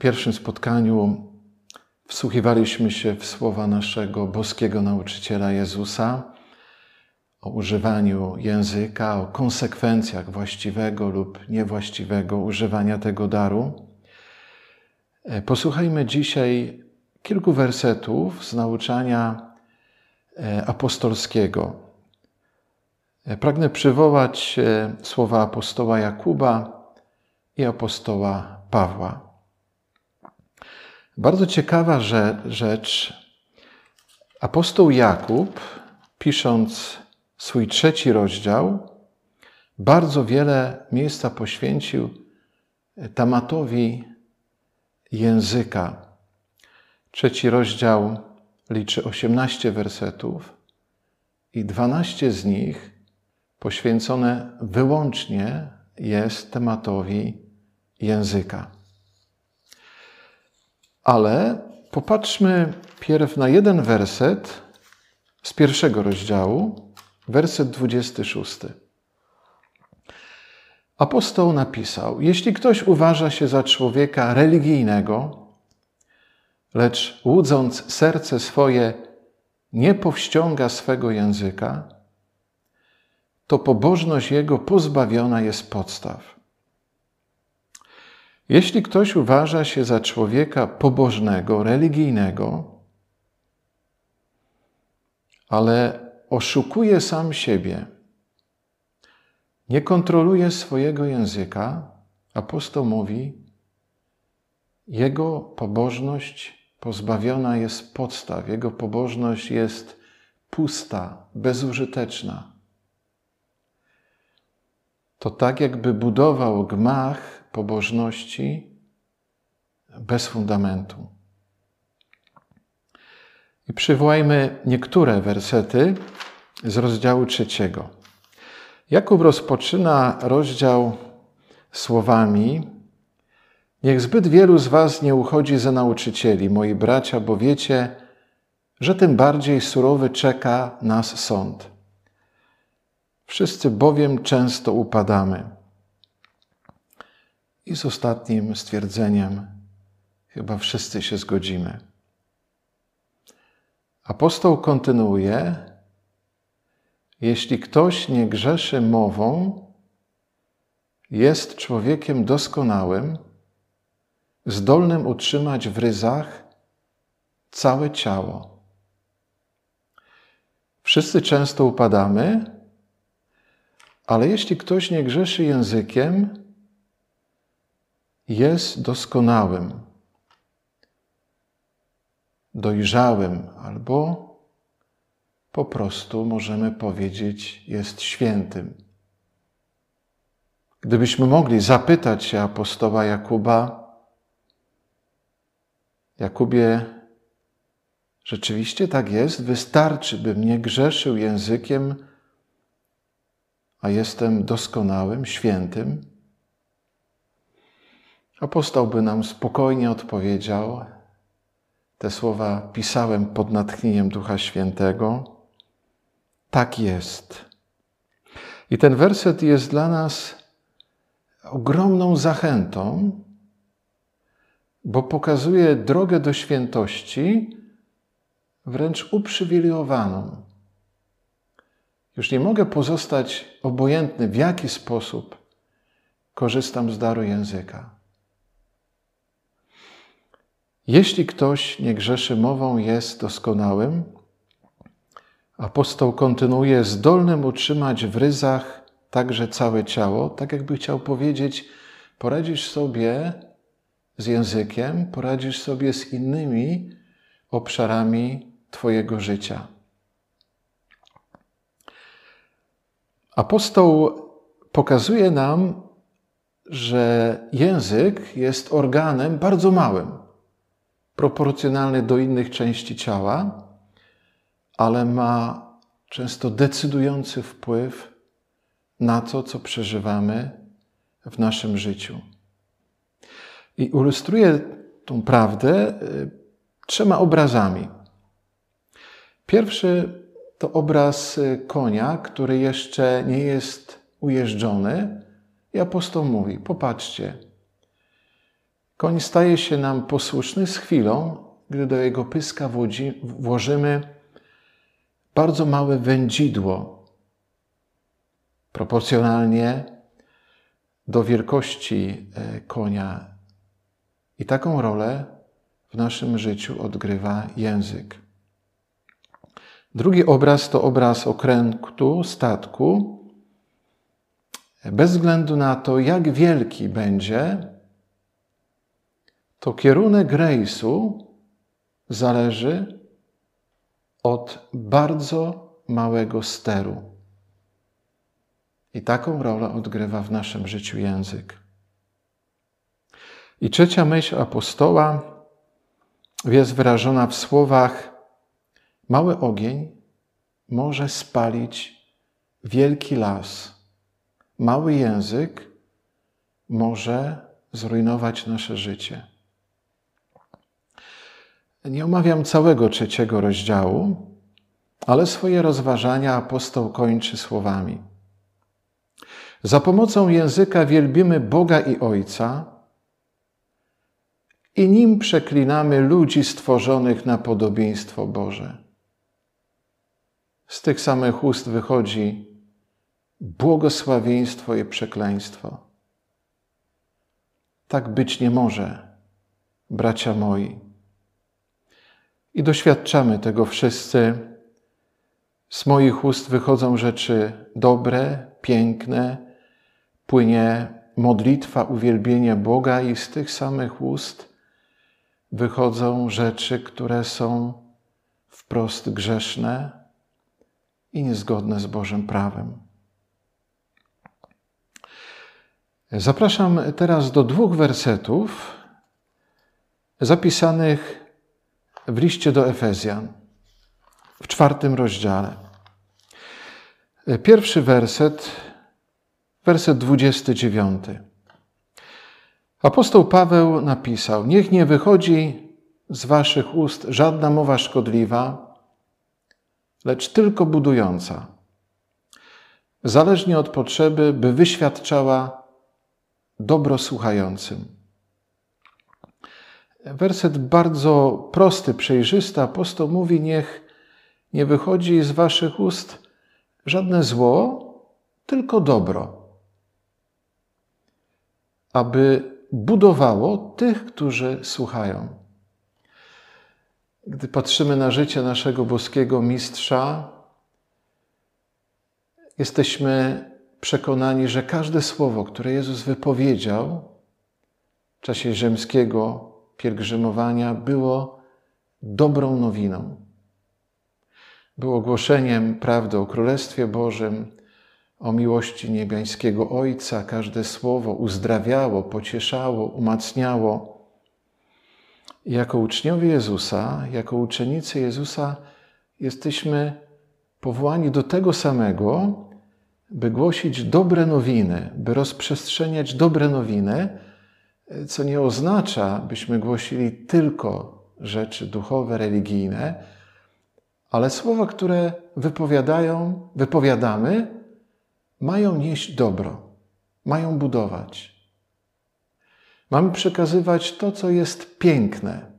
pierwszym spotkaniu wsłuchiwaliśmy się w słowa naszego boskiego nauczyciela Jezusa o używaniu języka, o konsekwencjach właściwego lub niewłaściwego używania tego daru. E, posłuchajmy dzisiaj kilku wersetów z nauczania e, apostolskiego. E, pragnę przywołać słowa apostoła Jakuba i apostoła Pawła. Bardzo ciekawa rzecz. Apostoł Jakub, pisząc swój trzeci rozdział, bardzo wiele miejsca poświęcił tematowi języka. Trzeci rozdział liczy 18 wersetów i 12 z nich poświęcone wyłącznie jest tematowi języka. Ale popatrzmy pierw na jeden werset z pierwszego rozdziału, werset 26. Apostoł napisał: Jeśli ktoś uważa się za człowieka religijnego, lecz łudząc serce swoje nie powściąga swego języka, to pobożność jego pozbawiona jest podstaw. Jeśli ktoś uważa się za człowieka pobożnego, religijnego, ale oszukuje sam siebie, nie kontroluje swojego języka, apostoł mówi, jego pobożność pozbawiona jest podstaw, jego pobożność jest pusta, bezużyteczna. To tak, jakby budował gmach pobożności bez fundamentu. I przywołajmy niektóre wersety z rozdziału trzeciego. Jakub rozpoczyna rozdział słowami: Niech zbyt wielu z Was nie uchodzi za nauczycieli, moi bracia, bo wiecie, że tym bardziej surowy czeka nas sąd. Wszyscy bowiem często upadamy. I z ostatnim stwierdzeniem chyba wszyscy się zgodzimy. Apostoł kontynuuje: Jeśli ktoś nie grzeszy mową, jest człowiekiem doskonałym, zdolnym utrzymać w ryzach całe ciało. Wszyscy często upadamy, ale jeśli ktoś nie grzeszy językiem, jest doskonałym, dojrzałym albo po prostu możemy powiedzieć jest świętym. Gdybyśmy mogli zapytać się apostoła Jakuba, Jakubie, rzeczywiście tak jest, wystarczy, bym nie grzeszył językiem, a jestem doskonałym, świętym. Apostoł by nam spokojnie odpowiedział, te słowa pisałem pod natchnieniem Ducha Świętego. Tak jest. I ten werset jest dla nas ogromną zachętą, bo pokazuje drogę do świętości, wręcz uprzywilejowaną. Już nie mogę pozostać obojętny, w jaki sposób korzystam z daru języka. Jeśli ktoś nie grzeszy mową, jest doskonałym. Apostoł kontynuuje, zdolnym utrzymać w ryzach także całe ciało, tak jakby chciał powiedzieć, poradzisz sobie z językiem, poradzisz sobie z innymi obszarami Twojego życia. Apostoł pokazuje nam, że język jest organem bardzo małym proporcjonalny do innych części ciała, ale ma często decydujący wpływ na to, co przeżywamy w naszym życiu. I ilustruje tą prawdę y, trzema obrazami. Pierwszy to obraz y, konia, który jeszcze nie jest ujeżdżony, i apostoł mówi: Popatrzcie, Koń staje się nam posłuszny z chwilą, gdy do jego pyska włożymy bardzo małe wędzidło, proporcjonalnie do wielkości e, konia. I taką rolę w naszym życiu odgrywa język. Drugi obraz to obraz okrętu, statku. Bez względu na to, jak wielki będzie, to kierunek rejsu zależy od bardzo małego steru. I taką rolę odgrywa w naszym życiu język. I trzecia myśl apostoła jest wyrażona w słowach: Mały ogień może spalić wielki las. Mały język może zrujnować nasze życie. Nie omawiam całego trzeciego rozdziału, ale swoje rozważania apostoł kończy słowami. Za pomocą języka wielbimy Boga i Ojca i nim przeklinamy ludzi stworzonych na podobieństwo Boże. Z tych samych ust wychodzi błogosławieństwo i przekleństwo. Tak być nie może, bracia moi. I doświadczamy tego wszyscy. Z moich ust wychodzą rzeczy dobre, piękne, płynie modlitwa, uwielbienie Boga, i z tych samych ust wychodzą rzeczy, które są wprost grzeszne i niezgodne z Bożym prawem. Zapraszam teraz do dwóch wersetów zapisanych w liście do Efezjan, w czwartym rozdziale. Pierwszy werset, werset 29. Apostoł Paweł napisał: Niech nie wychodzi z waszych ust żadna mowa szkodliwa, lecz tylko budująca, zależnie od potrzeby, by wyświadczała dobro słuchającym werset bardzo prosty, przejrzysty. Apostoł mówi: Niech nie wychodzi z waszych ust żadne zło, tylko dobro, aby budowało tych, którzy słuchają. Gdy patrzymy na życie naszego boskiego mistrza, jesteśmy przekonani, że każde słowo, które Jezus wypowiedział w czasie rzymskiego pielgrzymowania było dobrą nowiną. Było głoszeniem prawdy o Królestwie Bożym, o miłości niebiańskiego Ojca. Każde słowo uzdrawiało, pocieszało, umacniało. Jako uczniowie Jezusa, jako uczennicy Jezusa, jesteśmy powołani do tego samego, by głosić dobre nowiny, by rozprzestrzeniać dobre nowiny, co nie oznacza, byśmy głosili tylko rzeczy duchowe, religijne, ale słowa, które wypowiadają, wypowiadamy, mają nieść dobro, mają budować. Mamy przekazywać to, co jest piękne.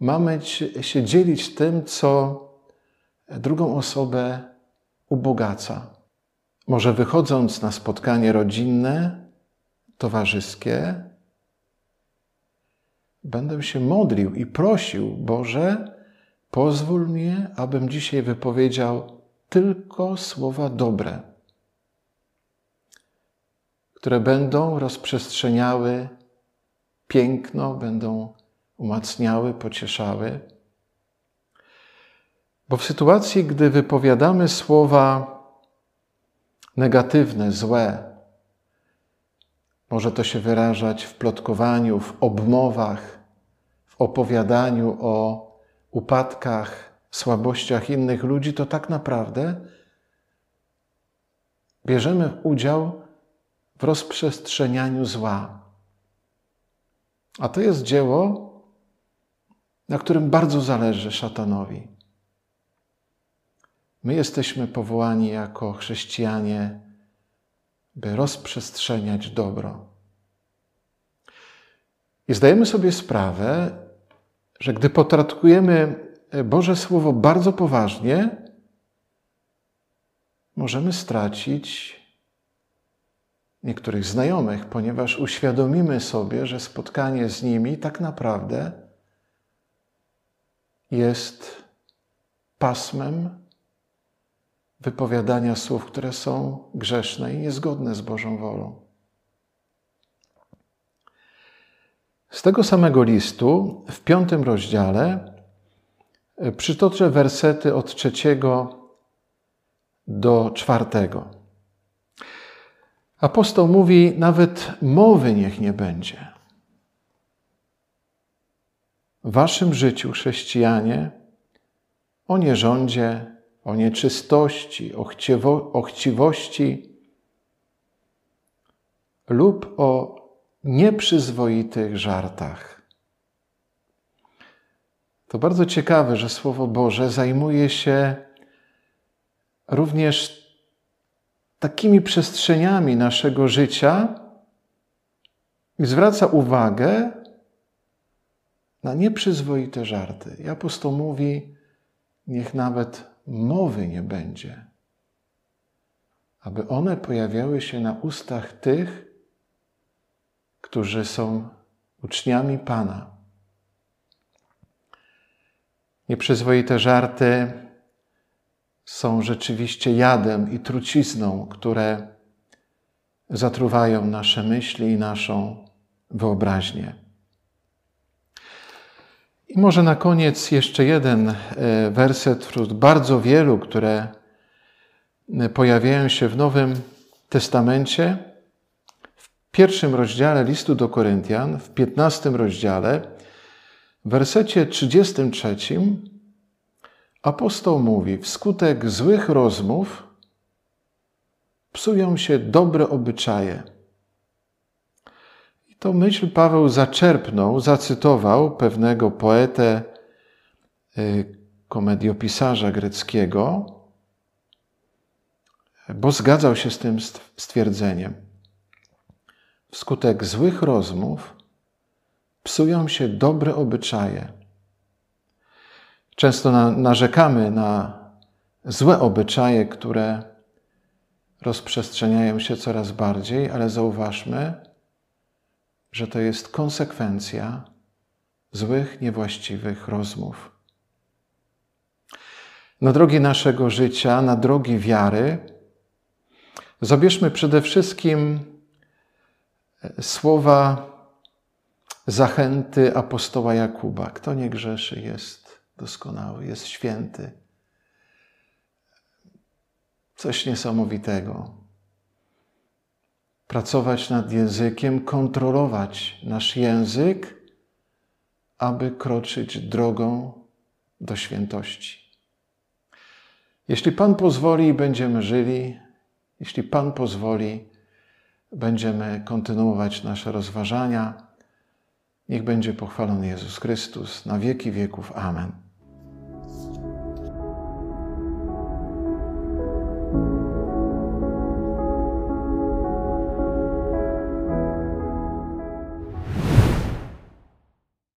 Mamy się dzielić tym, co drugą osobę ubogaca. Może wychodząc na spotkanie rodzinne, towarzyskie, będę się modlił i prosił, Boże, pozwól mi, abym dzisiaj wypowiedział tylko słowa dobre, które będą rozprzestrzeniały piękno, będą umacniały, pocieszały. Bo w sytuacji, gdy wypowiadamy słowa negatywne, złe, może to się wyrażać w plotkowaniu, w obmowach, w opowiadaniu o upadkach, słabościach innych ludzi, to tak naprawdę bierzemy udział w rozprzestrzenianiu zła. A to jest dzieło, na którym bardzo zależy szatanowi. My jesteśmy powołani jako chrześcijanie by rozprzestrzeniać dobro. I zdajemy sobie sprawę, że gdy potraktujemy Boże Słowo bardzo poważnie, możemy stracić niektórych znajomych, ponieważ uświadomimy sobie, że spotkanie z nimi tak naprawdę jest pasmem wypowiadania słów, które są grzeszne i niezgodne z Bożą wolą. Z tego samego listu, w piątym rozdziale, przytoczę wersety od trzeciego do czwartego. Apostoł mówi: Nawet mowy niech nie będzie. W waszym życiu, chrześcijanie, o nierządzie, o nieczystości, o, chciwo, o chciwości lub o nieprzyzwoitych żartach. To bardzo ciekawe, że Słowo Boże zajmuje się również takimi przestrzeniami naszego życia i zwraca uwagę na nieprzyzwoite żarty. I mówi, niech nawet mowy nie będzie, aby one pojawiały się na ustach tych, którzy są uczniami Pana. Nieprzyzwoite żarty są rzeczywiście jadem i trucizną, które zatruwają nasze myśli i naszą wyobraźnię. I może na koniec jeszcze jeden e, werset wśród bardzo wielu, które e, pojawiają się w Nowym Testamencie. W pierwszym rozdziale listu do Koryntian, w piętnastym rozdziale, w wersecie 33 apostoł mówi: Wskutek złych rozmów psują się dobre obyczaje. To myśl Paweł zaczerpnął, zacytował pewnego poetę, y, komediopisarza greckiego, bo zgadzał się z tym stwierdzeniem. Wskutek złych rozmów psują się dobre obyczaje. Często na, narzekamy na złe obyczaje, które rozprzestrzeniają się coraz bardziej, ale zauważmy, że to jest konsekwencja złych, niewłaściwych rozmów. Na drogi naszego życia, na drogi wiary, zabierzmy przede wszystkim słowa zachęty apostoła Jakuba. Kto nie grzeszy jest doskonały, jest święty. Coś niesamowitego. Pracować nad językiem, kontrolować nasz język, aby kroczyć drogą do świętości. Jeśli Pan pozwoli, będziemy żyli, jeśli Pan pozwoli, będziemy kontynuować nasze rozważania. Niech będzie pochwalony Jezus Chrystus na wieki wieków. Amen.